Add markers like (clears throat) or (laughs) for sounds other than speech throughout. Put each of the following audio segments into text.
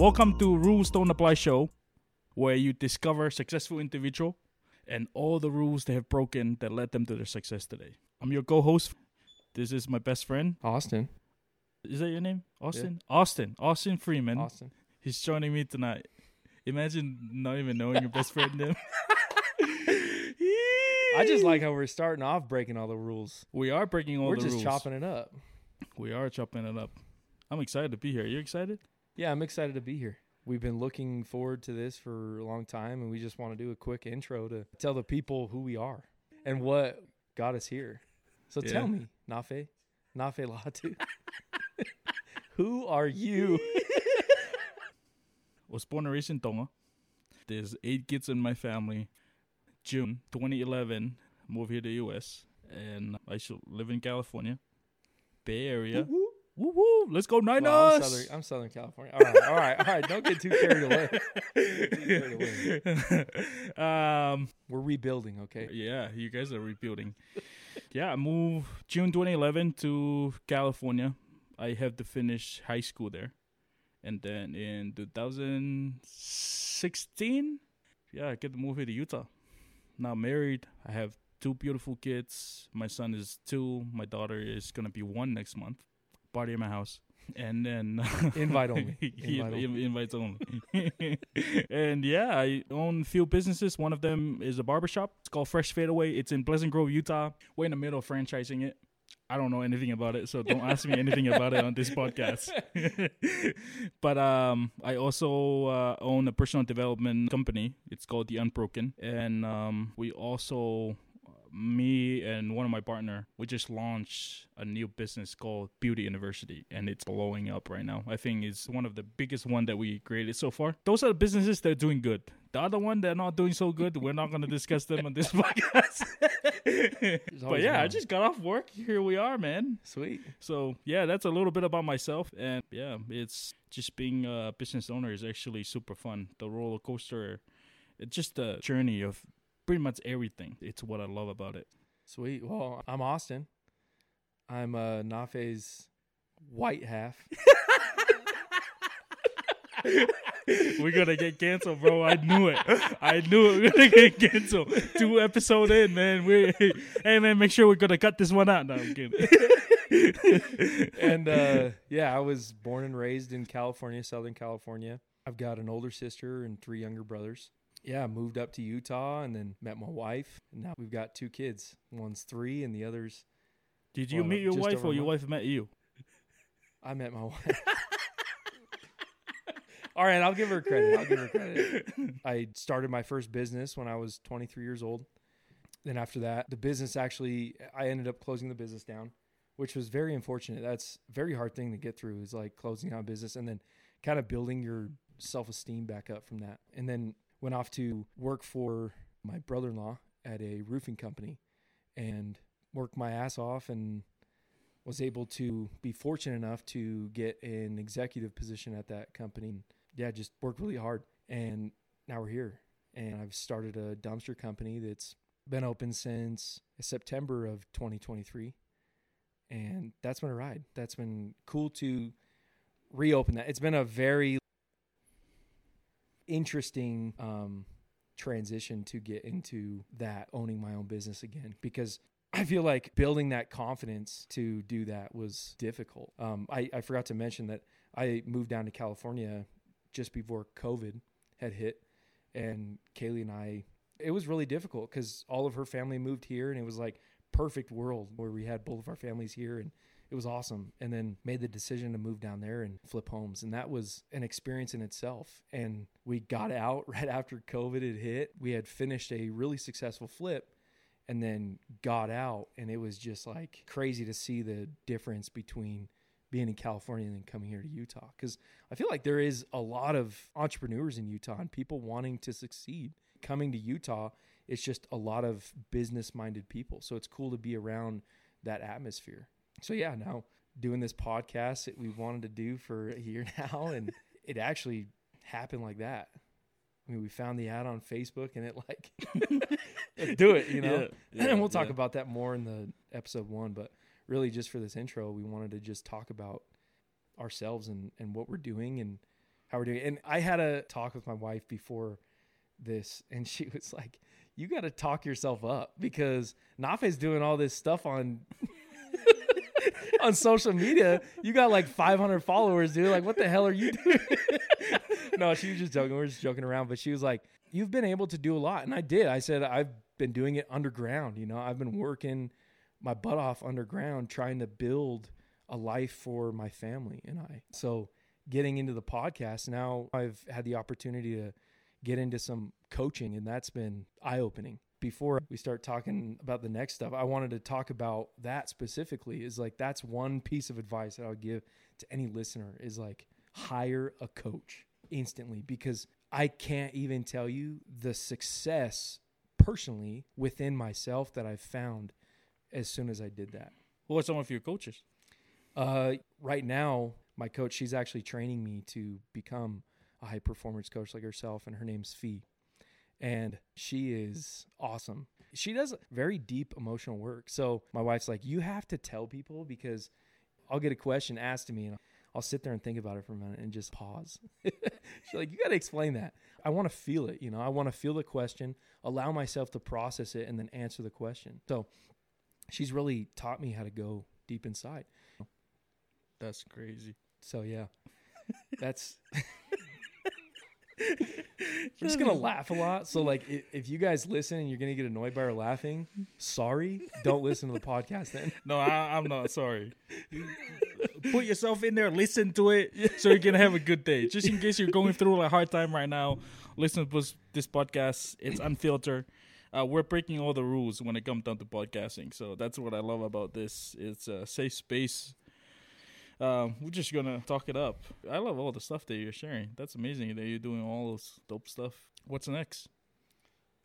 Welcome to Rules Don't Apply Show, where you discover successful individual and all the rules they have broken that led them to their success today. I'm your co-host. This is my best friend. Austin. Is that your name? Austin? Austin. Austin Freeman. Austin. He's joining me tonight. Imagine not even knowing your best friend name. (laughs) I just like how we're starting off breaking all the rules. we are breaking all we're the rules. We're just chopping it up. We are chopping it up. I'm excited to be here. Are You excited? Yeah, I'm excited to be here. We've been looking forward to this for a long time, and we just want to do a quick intro to tell the people who we are and what got us here. So Yeah. tell me, Nafe, Nafe Latu, (laughs) who are you? (laughs) was born and raised in Tonga. There's eight kids in my family. June 2011, moved here to the US, and I should live in California, Bay Area. Woo woo! Let's go Niners! Well, I'm, Southern, I'm Southern California. All right, all right, all right. Don't get too carried away. (laughs) um, We're rebuilding, okay? yeah, you guys are rebuilding. (laughs) yeah, I moved June 2011 to California. I have to finish high school there, and then in 2016, yeah, I get to move here to Utah. Now married, I have two beautiful kids. My son is two. My daughter is gonna be one next month. Party in my house, and then (laughs) Invite only. (laughs) Invite only. invites only. (laughs) and yeah, I own a few businesses. One of them is a barbershop. It's called Fresh Fadeaway. It's in Pleasant Grove, Utah. We're in the middle of franchising it. I don't know anything about it, so don't ask me anything about it on this podcast. but um, I also uh, own a personal development company. It's called The Unbroken, and um, we also me and one of my partner we just launched a new business called beauty university and it's blowing up right now. I think it's one of the biggest one that we created so far. Those are the businesses that are doing good. The other one they're not doing so good. We're not going to discuss them on this (laughs) podcast. (laughs) But yeah i just got off work. Here we are man. Sweet. so yeah, that's a little bit about myself, and yeah, it's just being a business owner is actually super fun. The roller coaster, it's just the journey of pretty much everything. It's what I love about it. Sweet. Well, I'm Austin. I'm uh, Nafe's white half. (laughs) (laughs) We're gonna get canceled, bro. I knew it. I knew it. We're gonna get canceled. Two episode in, man. We, hey, man, make sure we're gonna cut this one out. No, I'm kidding. (laughs) and uh, yeah, I was born and raised in California, Southern California. I've got an older sister and three younger brothers. Yeah, moved up to Utah and then met my wife. And now we've got two kids. One's three and the other's Did you Well, meet your wife or your month. wife met you? I met my wife. (laughs) All right, I'll give her credit. I'll give her credit. I started my first business when I was 23 years old. Then after that, the business actually, I ended up closing the business down, which was very unfortunate. That's a very hard thing to get through is like closing down a business and then kind of building your self-esteem back up from that. And then went off to work for my brother-in-law at a roofing company and worked my ass off and was able to be fortunate enough to get an executive position at that company. Yeah, just worked really hard. And now we're here. And I've started a dumpster company that's been open since September of 2023. And that's been a ride. That's been cool to reopen that. It's been a very interesting um, transition to get into that owning my own business again because I feel like building that confidence to do that was difficult. Um, I, I forgot to mention that I moved down to California just before COVID had hit, and Kaylee and I, it was really difficult because all of her family moved here, and it was like perfect world where we had both of our families here, and it was awesome. And then made the decision to move down there and flip homes, and that was an experience in itself. And we got out (laughs) right after COVID had hit. We had finished a really successful flip and then got out and it was just like crazy to see the difference between being in California and then coming here to Utah cuz I feel like there is a lot of entrepreneurs in Utah and people wanting to succeed coming to Utah it's just a lot of business minded people so it's cool to be around that atmosphere so yeah now doing this podcast that we've wanted to do for a year (laughs) now and it actually happened like that I mean, we found the ad on Facebook and it like, (laughs) do it, you know? Yeah, (clears throat) and we'll talk yeah. about that more in the episode one. But really, just for this intro, we wanted to just talk about ourselves and, and what we're doing and how we're doing. And I had a talk with my wife before this, (laughs) and she was like, "You got to talk yourself up because Nafe's doing all this stuff on." (laughs) on social media, you got like 500 followers, dude. Like, what the hell are you doing? (laughs) no, she was just joking. We are just joking around. But she was like, You've been able to do a lot. And I did. I said, I've been doing it underground. You know, I've been working my butt off underground trying to build a life for my family and I. So, getting into the podcast, now I've had the opportunity to get into some coaching, and that's been eye opening. Before we start talking about the next stuff, I wanted to talk about that specifically. Is like that's one piece of advice that I would give to any listener is like hire a coach instantly because I can't even tell you the success personally within myself that I've found as soon as I did that. Who are some of your coaches? Uh, right now, my coach, she's actually training me to become a high performance coach like herself, and her name's Fee. And she is awesome. She does very deep emotional work. So my wife's like, You have to tell people because I'll get a question asked to me and I'll sit there and think about it for a minute and just pause. (laughs) She's like, You got to explain that. I want to feel it. You know, I want to feel the question, allow myself to process it, and then answer the question. So she's really taught me how to go deep inside. That's crazy. So yeah, that's. (laughs) We're just gonna laugh a lot. So like, if, you guys listen and you're gonna get annoyed by our laughing, sorry, don't listen to the podcast then. No, I, I'm not sorry. Put yourself in there, listen to it, so you're gonna have a good day. Just in case you're going through a hard time right now, listen to this podcast. It's unfiltered. Uh, we're breaking all the rules when it comes down to podcasting. So that's what I love about this. It's a safe space um, we're just gonna talk it up. I love all the stuff that you're sharing. That's amazing that you're doing all this dope stuff. What's next?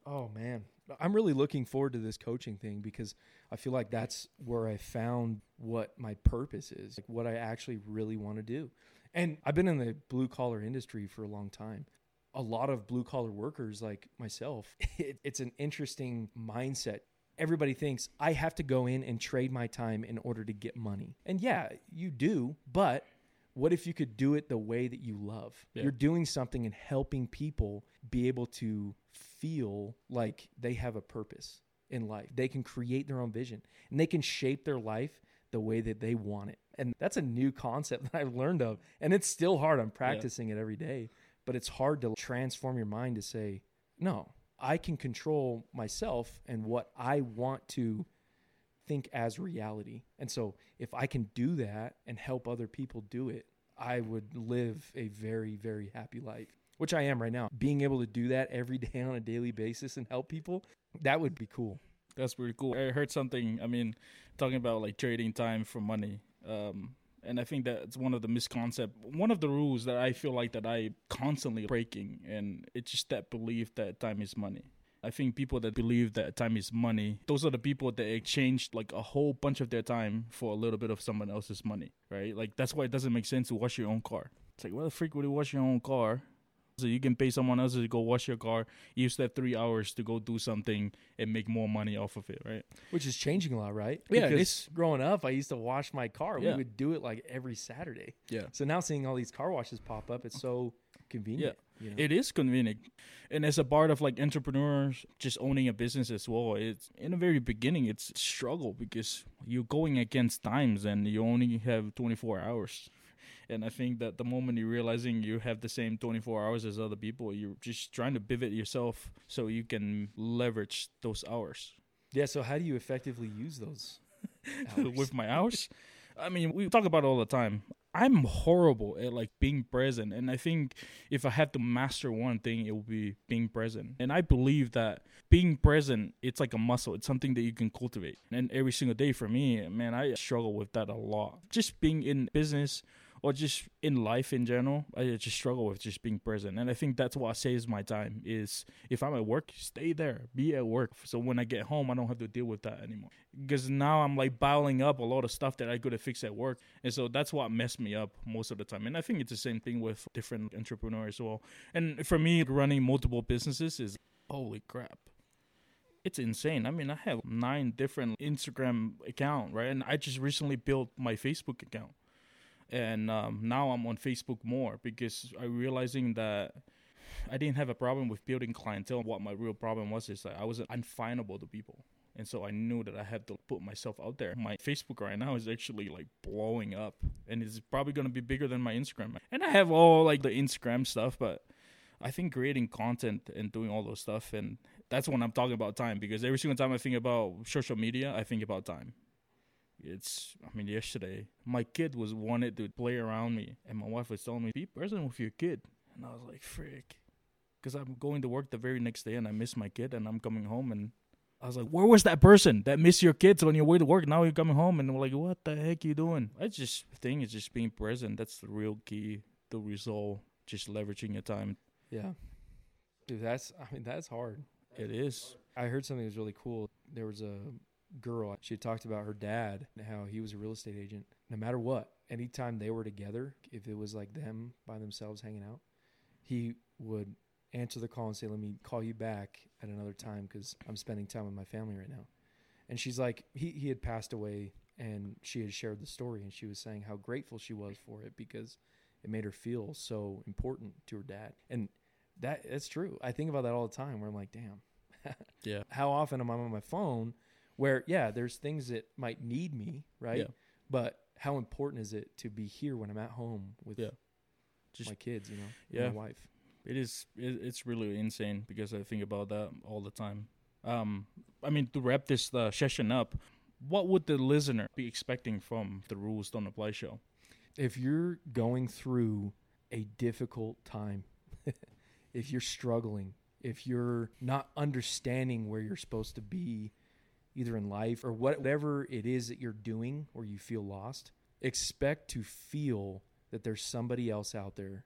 Oh man, I'm really looking forward to this coaching thing because I feel like that's where I found what my purpose is, like what I actually really want to do. And I've been in the blue collar industry for a long time. A lot of blue collar workers like myself, (laughs) it, it's an interesting mindset everybody thinks I have to go in and trade my time in order to get money. And yeah, you do, but what if you could do it the way that you love? Yeah. You're doing something and helping people be able to feel like they have a purpose in life. They can create their own vision and they can shape their life the way that they want it. And that's a new concept (laughs) that I've learned of. And it's still hard. I'm practicing yeah. it every day, but it's hard to transform your mind to say, no, I can control myself and what I want to think as reality. And so if I can do that and help other people do it, I would live a very, very happy life, which I am right now. Being able to do that every (laughs) day on a daily basis and help people, that would be cool. That's pretty cool. I heard something, I mean, talking about like trading time for money. Um, and I think that's one of the misconcept, one of the rules that I feel like that I constantly breaking, and it's just that belief that time is money. I think people that believe that time is money, those are the people that exchange like a whole bunch of their time for a little bit of someone else's money, right? Like that's why it doesn't make sense to wash your own car. It's like, why the freak would you wash your own car so you can pay someone else to go wash your car. You still have three hours to go do something and make more money off of it, right? Which is changing a lot, right? Yeah. Because growing up, I used to wash my car. Yeah. We would do it like every Saturday. Yeah. So now seeing all these car washes pop up, it's so convenient. Yeah. You know? It is convenient. And as a part of like entrepreneurs just owning a business as well, it's in the very beginning it's struggle because you're going against times and you only have 24 hours and I think that the moment you're realizing you have the same 24 hours as other people, you're just trying to pivot yourself so you can leverage those hours. Yeah. So how do you effectively use those (laughs) with my hours? I mean, we talk about it all the time. I'm horrible at like being present, and I think if I had to master one thing, it would be being present. And I believe that being present, it's like a muscle. It's something that you can cultivate. And every single day for me, man, I struggle with that a lot. Just being in business or just in life in general, I just struggle with just being present. And I think that's what saves my time is if I'm at work, stay there, be at work. So when I get home, I don't have to deal with that anymore. Because now I'm like piling up a lot of stuff that I could have fixed at work. And so that's what messed me up most of the time. And I think it's the same thing with different entrepreneurs as well. And for me, running multiple businesses is holy crap it's insane. I mean, I have nine different Instagram account, right? And I just recently built my Facebook account. And um, now I'm on Facebook more because I realizing that I didn't have a problem with building clientele. What my real problem was is that I was unfindable to people. And so I knew that I had to put myself out there. My Facebook right now is actually like blowing up and it's probably going to be bigger than my Instagram. And I have all like the Instagram stuff, but I think creating content and doing all those stuff and that's when I'm talking about time because every single time I think about social media, I think about time. It's, I mean, yesterday my kid was wanted to play around me, and my wife was telling me, "Be present with your kid," and I was like, "Frick," because I'm going to work the very next day, and I miss my kid, and I'm coming home, and I was like, "Where was that person that missed your kids on your way to work? Now you're coming home, and we're like, what the heck you doing?" I just think it's just being present. That's the real key to resolve. Just leveraging your time. Yeah. Dude, that's I mean that's hard. It is. I heard something that was really cool. There was a girl. She had talked about her dad and how he was a real estate agent. No matter what, anytime they were together, if it was like them by themselves hanging out, he would answer the call and say, "Let me call you back at another time because I'm spending time with my family right now." And she's like, he he had passed away, and she had shared the story, and she was saying how grateful she was for it because it made her feel so important to her dad. And that that's true. I think about that all the time. Where I'm like, damn, (laughs) Yeah. how often am I on my phone? Where yeah, there's things that might need me, right? Yeah. But how important is it to be here when I'm at home with Yeah. Just my kids? You know, Yeah. my wife. It is. It, it's really insane because I think about that all the time. Um, I mean, to wrap this uh, session up, what would the listener be expecting from the Rules Don't Apply show? If you're going through a difficult time, (laughs) if you're struggling, if you're not understanding where you're supposed to be, either in life or whatever it is that you're doing or you feel lost, expect to feel that there's somebody else out there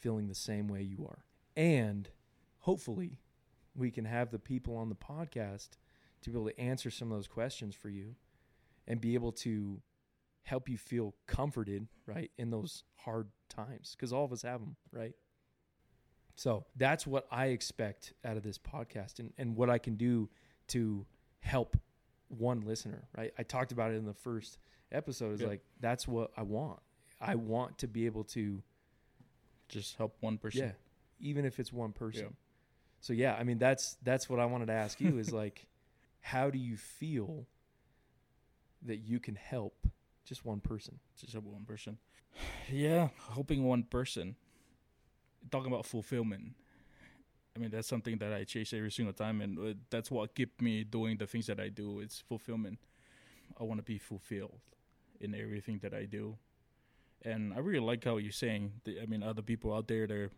feeling the same way you are. And hopefully, we can have the people on the podcast to be able to answer some of those questions for you and be able to help you feel comforted, right, in those hard times because all of us have them, right? So that's what I expect out of this podcast and, and what I can do to help one listener, right? I talked about it in the first episode. Is Yeah. like, that's what I want. I want to be able to, Just help one person. yeah, even if it's one person. Yeah. So yeah, I mean, that's, that's what I wanted to ask you is (laughs) like, how do you feel that you can help just one person? Just help one person. (sighs) Yeah, helping one person. Talking about fulfillment. I mean, that's something that I chase every single time, and uh, that's what keep me doing the things that I do. It's fulfillment. I want to be fulfilled in everything that I do, and I really like how you're saying. That, I mean, other people out there, they're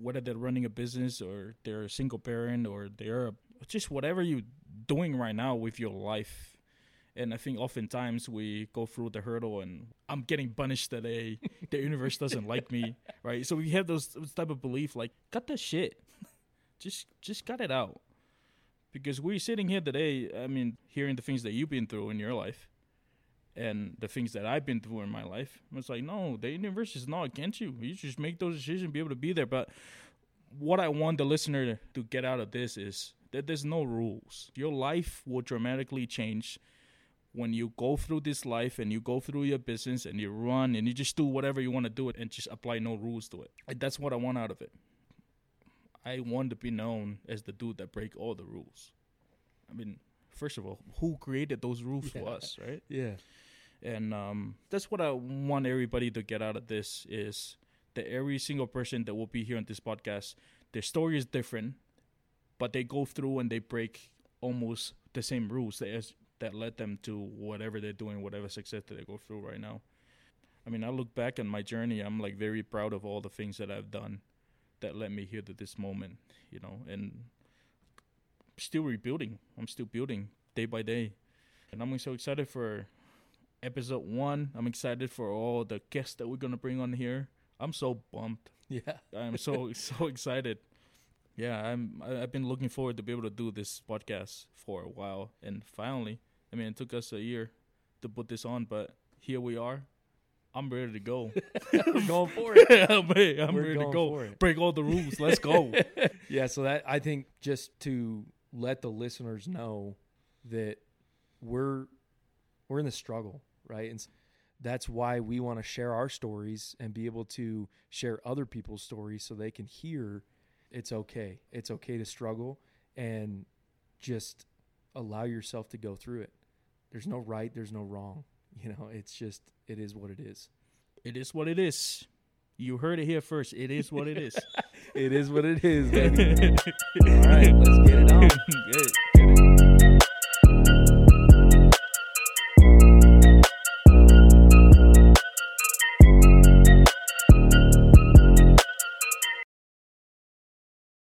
whether they're running a business or they're a single parent or they're just whatever you're doing right now with your life. And I think oftentimes we go through the hurdle, and I'm getting punished today. (laughs) the universe doesn't like me, right? So we have those, type of belief, like cut that shit, (laughs) just just cut it out, because we're sitting here today. I mean, hearing the things that you've been through in your life, and the things that I've been through in my life. It's like, no, the universe is not against you. You just make those decisions, be able to be there. But what I want the listener to get out of this is that there's no rules. Your life will dramatically change when you go through this life and you go through your business and you run and you just do whatever you want to do it and just apply no rules to it. And that's what I want out of it. I want to be known as the dude that break all the rules. I mean, first of all, who created those rules for us, right? Yeah. and um, that's what I want everybody to get out of this is that every single person that will be here on this podcast, their story is different, but they go through and they break almost the same rules that is, that led them to whatever they're doing, whatever success that they go through right now. I mean, I look back on my journey. I'm like very proud of all the things that I've done that led me here to this moment, you know, and still rebuilding. I'm still building day by day, and I'm so excited for episode one. I'm excited for all the guests that we're gonna bring on here. I'm so pumped. Yeah. (laughs) I'm so so excited. Yeah, I'm. I've been looking forward to be able to do this podcast for a while, and finally, I mean, it took us a year to put this on, but here we are. I'm ready to go. (laughs) We're going for it. (laughs) I'm ready, I'm We're ready to go. Break all the rules. Let's go. (laughs) yeah, so that I think just to let the listeners know that we're we're in the struggle, right? And that's why we want to share our stories and be able to share other people's stories so they can hear it's okay. It's okay to struggle and just allow yourself to go through it. There's no right, there's no wrong. (laughs) You know, it's just it is what it is. It is what it is. You heard it here first. It is what it is. (laughs) It is what it is, baby. (laughs) All right, let's get it on. Good.